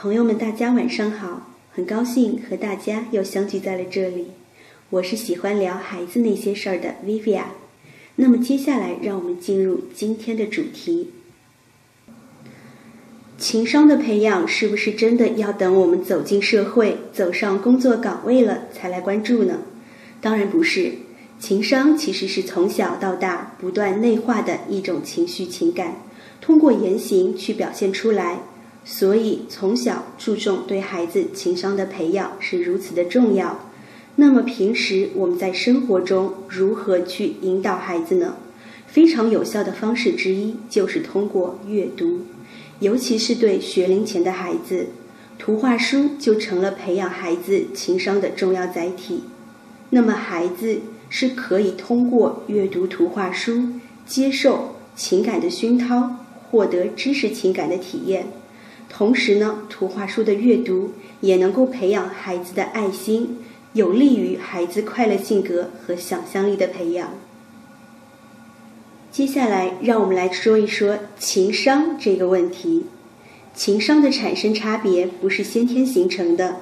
朋友们，大家晚上好！很高兴和大家又相聚在了这里。我是喜欢聊孩子那些事儿的 Vivian。那么接下来，让我们进入今天的主题：情商的培养是不是真的要等我们走进社会、走上工作岗位了才来关注呢？当然不是，情商其实是从小到大不断内化的一种情绪情感，通过言行去表现出来。所以，从小注重对孩子情商的培养是如此的重要。那么，平时我们在生活中如何去引导孩子呢？非常有效的方式之一就是通过阅读，尤其是对学龄前的孩子，图画书就成了培养孩子情商的重要载体。那么，孩子是可以通过阅读图画书，接受情感的熏陶，获得知识情感的体验。同时呢，图画书的阅读也能够培养孩子的爱心，有利于孩子快乐性格和想象力的培养。接下来，让我们来说一说情商这个问题。情商的产生差别不是先天形成的，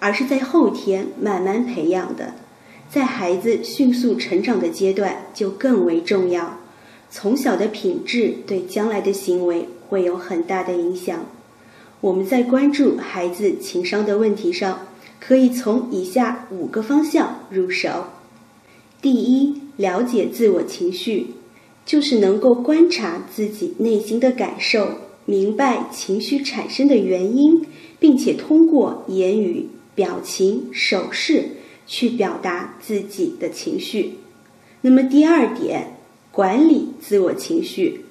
而是在后天慢慢培养的。在孩子迅速成长的阶段就更为重要。从小的品质对将来的行为会有很大的影响。我们在关注孩子情商的问题上，可以从以下五个方向入手。第一，了解自我情绪，就是能够观察自己内心的感受，明白情绪产生的原因，并且通过言语、表情、手势去表达自己的情绪。那么第二点，管理自我情绪，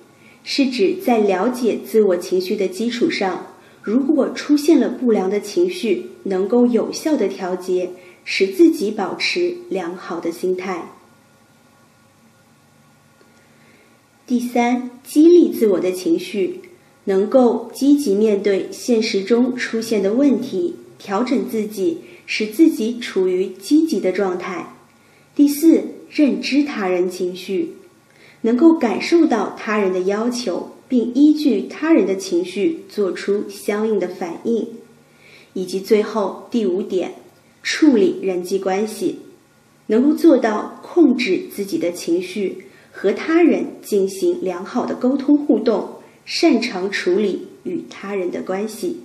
是指在了解自我情绪的基础上。如果出现了不良的情绪，能够有效的调节，使自己保持良好的心态。第三，激励自我的情绪，能够积极面对现实中出现的问题，调整自己，使自己处于积极的状态。第四，认知他人情绪，能够感受到他人的要求。并依据他人的情绪做出相应的反应，以及最后第五点，处理人际关系，能够做到控制自己的情绪，和他人进行良好的沟通互动，擅长处理与他人的关系。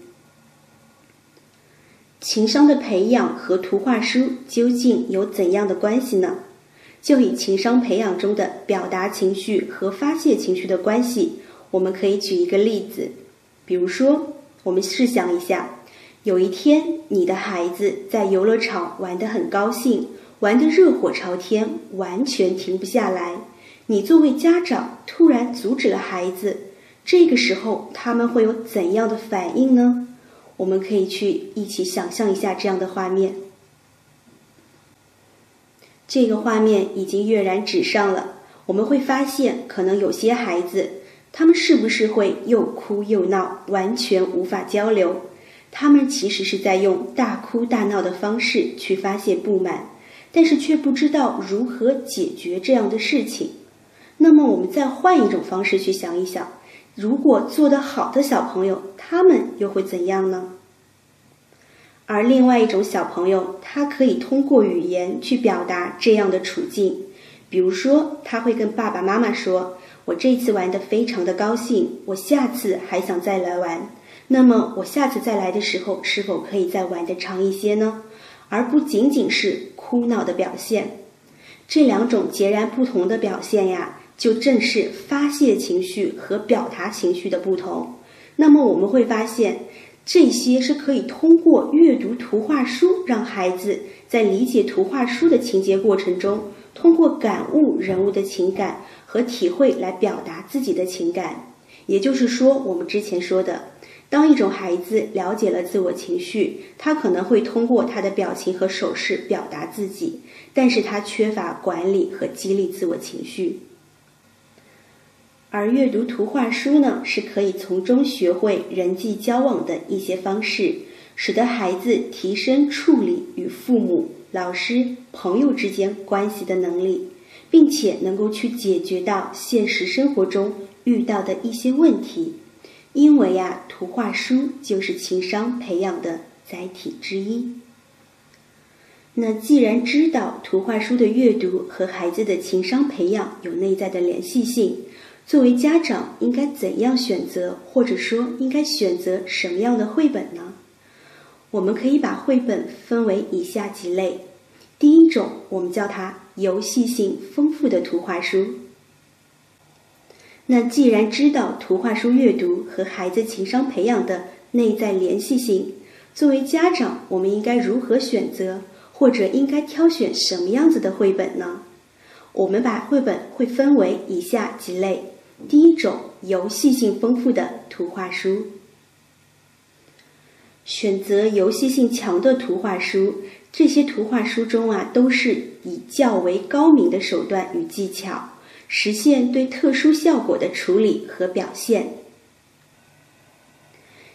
情商的培养和图画书究竟有怎样的关系呢？就以情商培养中的表达情绪和发泄情绪的关系。我们可以举一个例子，比如说，我们试想一下，有一天你的孩子在游乐场玩得很高兴，玩得热火朝天，完全停不下来。你作为家长突然阻止了孩子，这个时候他们会有怎样的反应呢？我们可以去一起想象一下这样的画面。这个画面已经跃然纸上了，我们会发现，可能有些孩子。他们是不是会又哭又闹，完全无法交流？他们其实是在用大哭大闹的方式去发泄不满，但是却不知道如何解决这样的事情。那么，我们再换一种方式去想一想，如果做得好的小朋友，他们又会怎样呢？而另外一种小朋友，他可以通过语言去表达这样的处境，比如说，他会跟爸爸妈妈说。我这次玩的非常的高兴，我下次还想再来玩。那么我下次再来的时候，是否可以再玩的长一些呢？而不仅仅是哭闹的表现。这两种截然不同的表现呀，就正是发泄情绪和表达情绪的不同。那么我们会发现，这些是可以通过阅读图画书，让孩子在理解图画书的情节过程中，通过感悟人物的情感。和体会来表达自己的情感，也就是说，我们之前说的，当一种孩子了解了自我情绪，他可能会通过他的表情和手势表达自己，但是他缺乏管理和激励自我情绪。而阅读图画书呢，是可以从中学会人际交往的一些方式，使得孩子提升处理与父母、老师、朋友之间关系的能力。并且能够去解决到现实生活中遇到的一些问题。因为呀，图画书就是情商培养的载体之一。那既然知道图画书的阅读和孩子的情商培养有内在的联系性，作为家长应该怎样选择，或者说应该选择什么样的绘本呢？我们可以把绘本分为以下几类。第一种，我们叫它游戏性丰富的图画书。那既然知道图画书阅读和孩子情商培养的内在联系性，作为家长，我们应该如何选择，或者应该挑选什么样子的绘本呢？我们把绘本会分为以下几类。第一种，游戏性丰富的图画书。选择游戏性强的图画书，这些图画书中啊，都是以较为高明的手段与技巧，实现对特殊效果的处理和表现。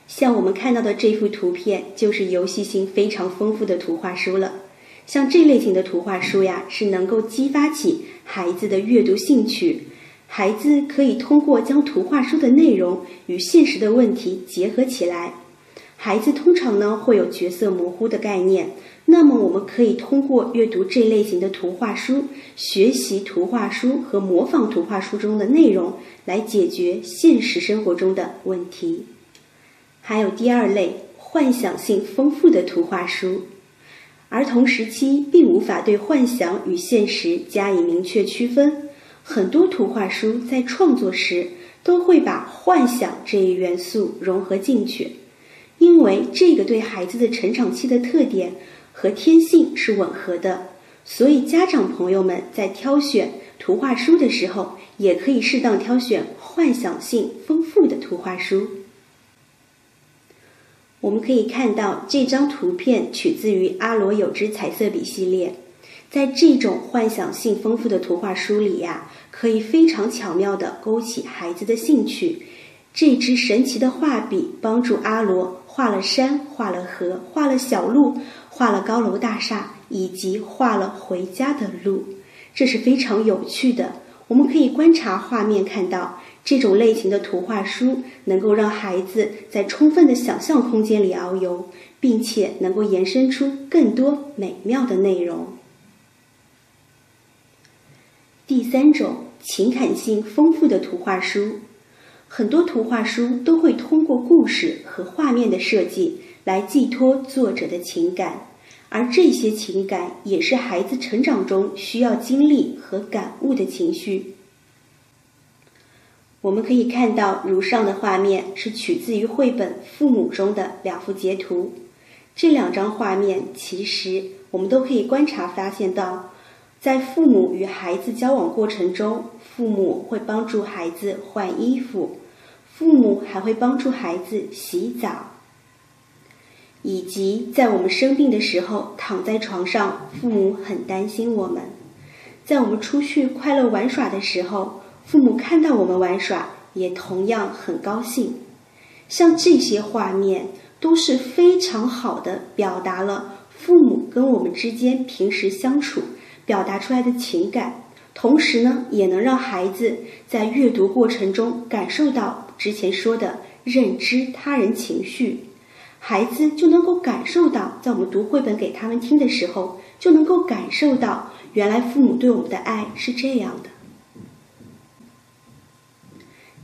像我们看到的这幅图片，就是游戏性非常丰富的图画书了。像这类型的图画书呀，是能够激发起孩子的阅读兴趣，孩子可以通过将图画书的内容与现实的问题结合起来。孩子通常呢会有角色模糊的概念，那么我们可以通过阅读这类型的图画书，学习图画书和模仿图画书中的内容，来解决现实生活中的问题。还有第二类幻想性丰富的图画书，儿童时期并无法对幻想与现实加以明确区分，很多图画书在创作时都会把幻想这一元素融合进去。因为这个对孩子的成长期的特点和天性是吻合的，所以家长朋友们在挑选图画书的时候，也可以适当挑选幻想性丰富的图画书。我们可以看到这张图片取自于阿罗有之彩色笔系列，在这种幻想性丰富的图画书里呀，可以非常巧妙地勾起孩子的兴趣。这支神奇的画笔帮助阿罗画了山，画了河，画了小路，画了高楼大厦，以及画了回家的路。这是非常有趣的。我们可以观察画面，看到这种类型的图画书能够让孩子在充分的想象空间里遨游，并且能够延伸出更多美妙的内容。第三种情感性丰富的图画书。很多图画书都会通过故事和画面的设计来寄托作者的情感，而这些情感也是孩子成长中需要经历和感悟的情绪。我们可以看到，如上的画面是取自于绘本《父母》中的两幅截图。这两张画面其实我们都可以观察发现到，在父母与孩子交往过程中，父母会帮助孩子换衣服。父母还会帮助孩子洗澡，以及在我们生病的时候躺在床上，父母很担心我们；在我们出去快乐玩耍的时候，父母看到我们玩耍也同样很高兴。像这些画面都是非常好的表达了父母跟我们之间平时相处表达出来的情感，同时呢，也能让孩子在阅读过程中感受到。之前说的认知他人情绪，孩子就能够感受到，在我们读绘本给他们听的时候，就能够感受到原来父母对我们的爱是这样的。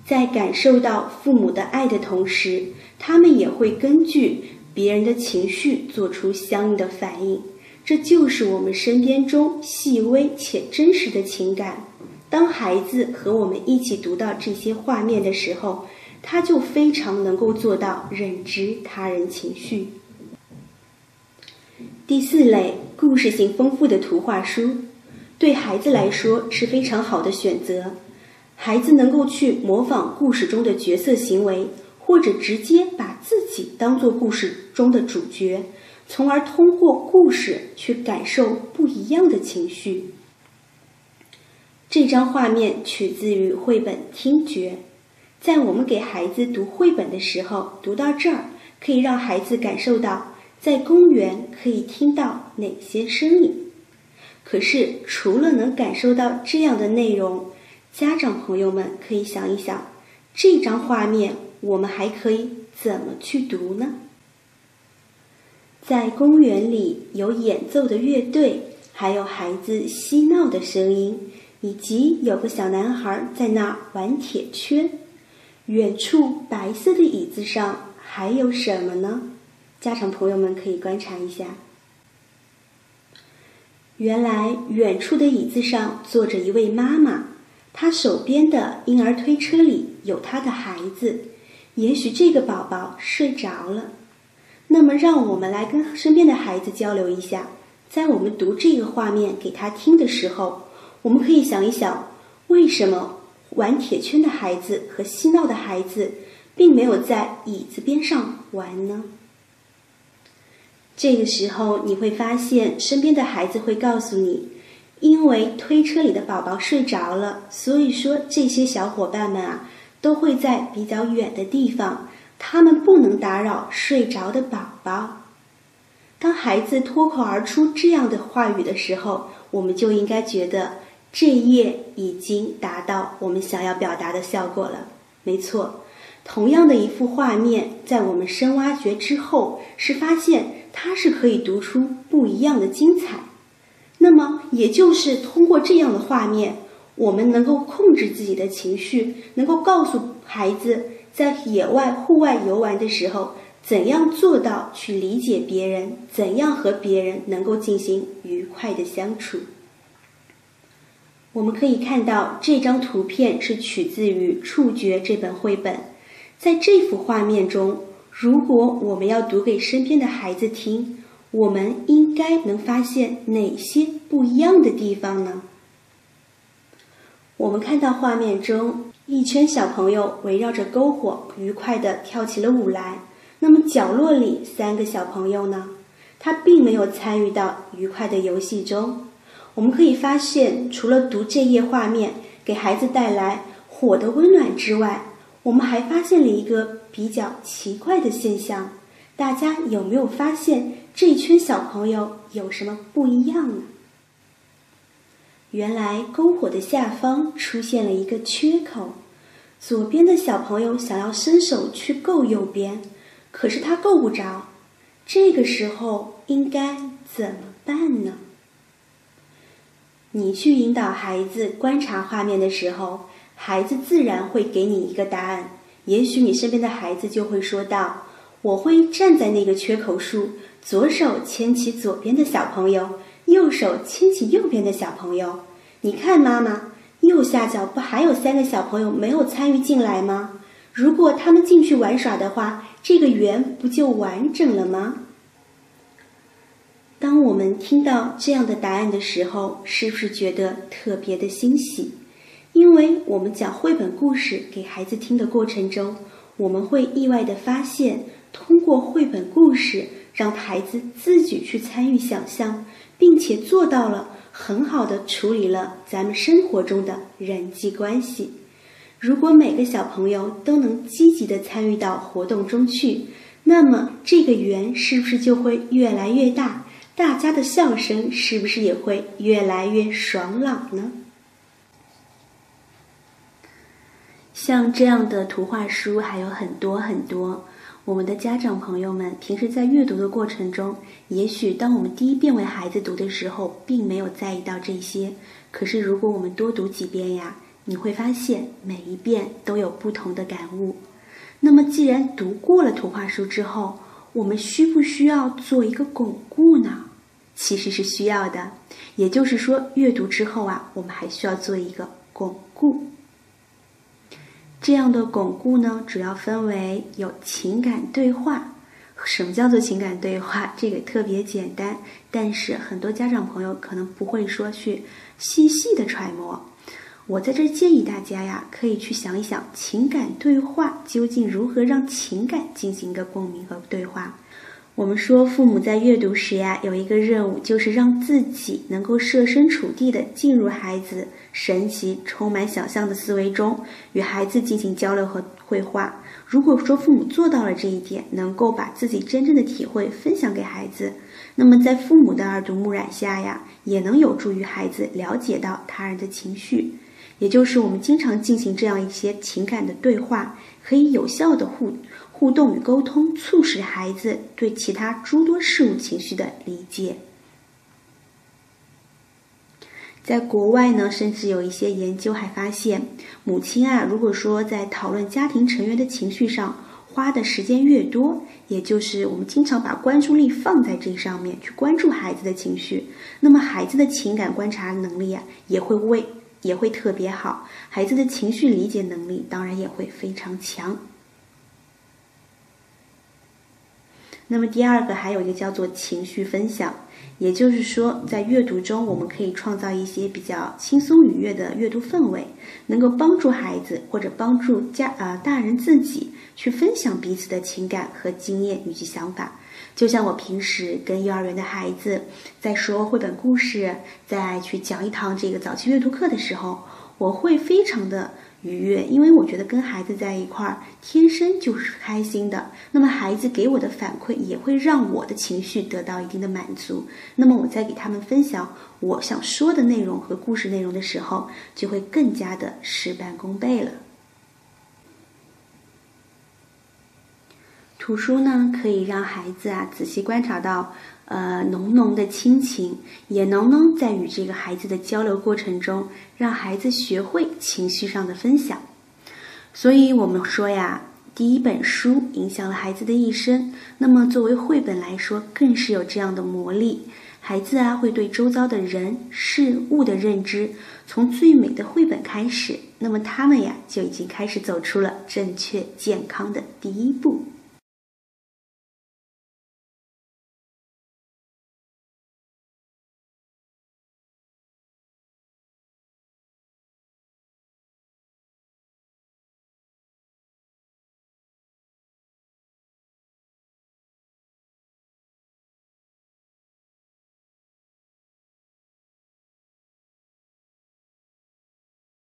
在感受到父母的爱的同时，他们也会根据别人的情绪做出相应的反应。这就是我们身边中细微且真实的情感。当孩子和我们一起读到这些画面的时候，他就非常能够做到认知他人情绪。第四类故事性丰富的图画书，对孩子来说是非常好的选择。孩子能够去模仿故事中的角色行为，或者直接把自己当做故事中的主角，从而通过故事去感受不一样的情绪。这张画面取自于绘本《听觉》。在我们给孩子读绘本的时候，读到这儿，可以让孩子感受到在公园可以听到哪些声音。可是，除了能感受到这样的内容，家长朋友们可以想一想，这张画面我们还可以怎么去读呢？在公园里有演奏的乐队，还有孩子嬉闹的声音，以及有个小男孩在那玩铁圈。远处白色的椅子上还有什么呢？家长朋友们可以观察一下。原来，远处的椅子上坐着一位妈妈，她手边的婴儿推车里有她的孩子。也许这个宝宝睡着了。那么，让我们来跟身边的孩子交流一下，在我们读这个画面给他听的时候，我们可以想一想，为什么？玩铁圈的孩子和嬉闹的孩子，并没有在椅子边上玩呢。这个时候，你会发现身边的孩子会告诉你，因为推车里的宝宝睡着了，所以说这些小伙伴们啊，都会在比较远的地方，他们不能打扰睡着的宝宝。当孩子脱口而出这样的话语的时候，我们就应该觉得。这一页已经达到我们想要表达的效果了。没错，同样的一幅画面，在我们深挖掘之后，是发现它是可以读出不一样的精彩。那么，也就是通过这样的画面，我们能够控制自己的情绪，能够告诉孩子，在野外、户外游玩的时候，怎样做到去理解别人，怎样和别人能够进行愉快的相处。我们可以看到，这张图片是取自于《触觉》这本绘本。在这幅画面中，如果我们要读给身边的孩子听，我们应该能发现哪些不一样的地方呢？我们看到画面中一圈小朋友围绕着篝火，愉快地跳起了舞来。那么角落里三个小朋友呢？他并没有参与到愉快的游戏中。我们可以发现，除了读这页画面给孩子带来火的温暖之外，我们还发现了一个比较奇怪的现象。大家有没有发现这一圈小朋友有什么不一样呢？原来篝火的下方出现了一个缺口，左边的小朋友想要伸手去够右边，可是他够不着。这个时候应该怎么办呢？你去引导孩子观察画面的时候，孩子自然会给你一个答案。也许你身边的孩子就会说道：“我会站在那个缺口处，左手牵起左边的小朋友，右手牵起右边的小朋友。你看，妈妈，右下角不还有三个小朋友没有参与进来吗？如果他们进去玩耍的话，这个圆不就完整了吗？”当我们听到这样的答案的时候，是不是觉得特别的欣喜？因为我们讲绘本故事给孩子听的过程中，我们会意外的发现，通过绘本故事让孩子自己去参与想象，并且做到了很好的处理了咱们生活中的人际关系。如果每个小朋友都能积极的参与到活动中去，那么这个圆是不是就会越来越大？大家的笑声是不是也会越来越爽朗呢？像这样的图画书还有很多很多。我们的家长朋友们平时在阅读的过程中，也许当我们第一遍为孩子读的时候，并没有在意到这些。可是如果我们多读几遍呀，你会发现每一遍都有不同的感悟。那么，既然读过了图画书之后，我们需不需要做一个巩固呢？其实是需要的，也就是说，阅读之后啊，我们还需要做一个巩固。这样的巩固呢，主要分为有情感对话。什么叫做情感对话？这个特别简单，但是很多家长朋友可能不会说去细细的揣摩。我在这建议大家呀，可以去想一想，情感对话究竟如何让情感进行一个共鸣和对话。我们说，父母在阅读时呀，有一个任务，就是让自己能够设身处地的进入孩子神奇、充满想象的思维中，与孩子进行交流和绘画。如果说父母做到了这一点，能够把自己真正的体会分享给孩子，那么在父母的耳濡目染下呀，也能有助于孩子了解到他人的情绪，也就是我们经常进行这样一些情感的对话，可以有效的互互动与沟通，促使孩子对其他诸多事物情绪的理解。在国外呢，甚至有一些研究还发现，母亲啊，如果说在讨论家庭成员的情绪上花的时间越多，也就是我们经常把关注力放在这上面去关注孩子的情绪，那么孩子的情感观察能力啊，也会为也会特别好，孩子的情绪理解能力当然也会非常强。那么第二个还有一个叫做情绪分享。也就是说，在阅读中，我们可以创造一些比较轻松愉悦的阅读氛围，能够帮助孩子或者帮助家呃大人自己去分享彼此的情感和经验以及想法。就像我平时跟幼儿园的孩子在说绘本故事，在去讲一堂这个早期阅读课的时候，我会非常的。愉悦，因为我觉得跟孩子在一块儿天生就是开心的。那么孩子给我的反馈也会让我的情绪得到一定的满足。那么我在给他们分享我想说的内容和故事内容的时候，就会更加的事半功倍了。图书呢，可以让孩子啊仔细观察到。呃，浓浓的亲情，也能呢在与这个孩子的交流过程中，让孩子学会情绪上的分享。所以，我们说呀，第一本书影响了孩子的一生。那么，作为绘本来说，更是有这样的魔力。孩子啊，会对周遭的人事物的认知，从最美的绘本开始。那么，他们呀，就已经开始走出了正确健康的第一步。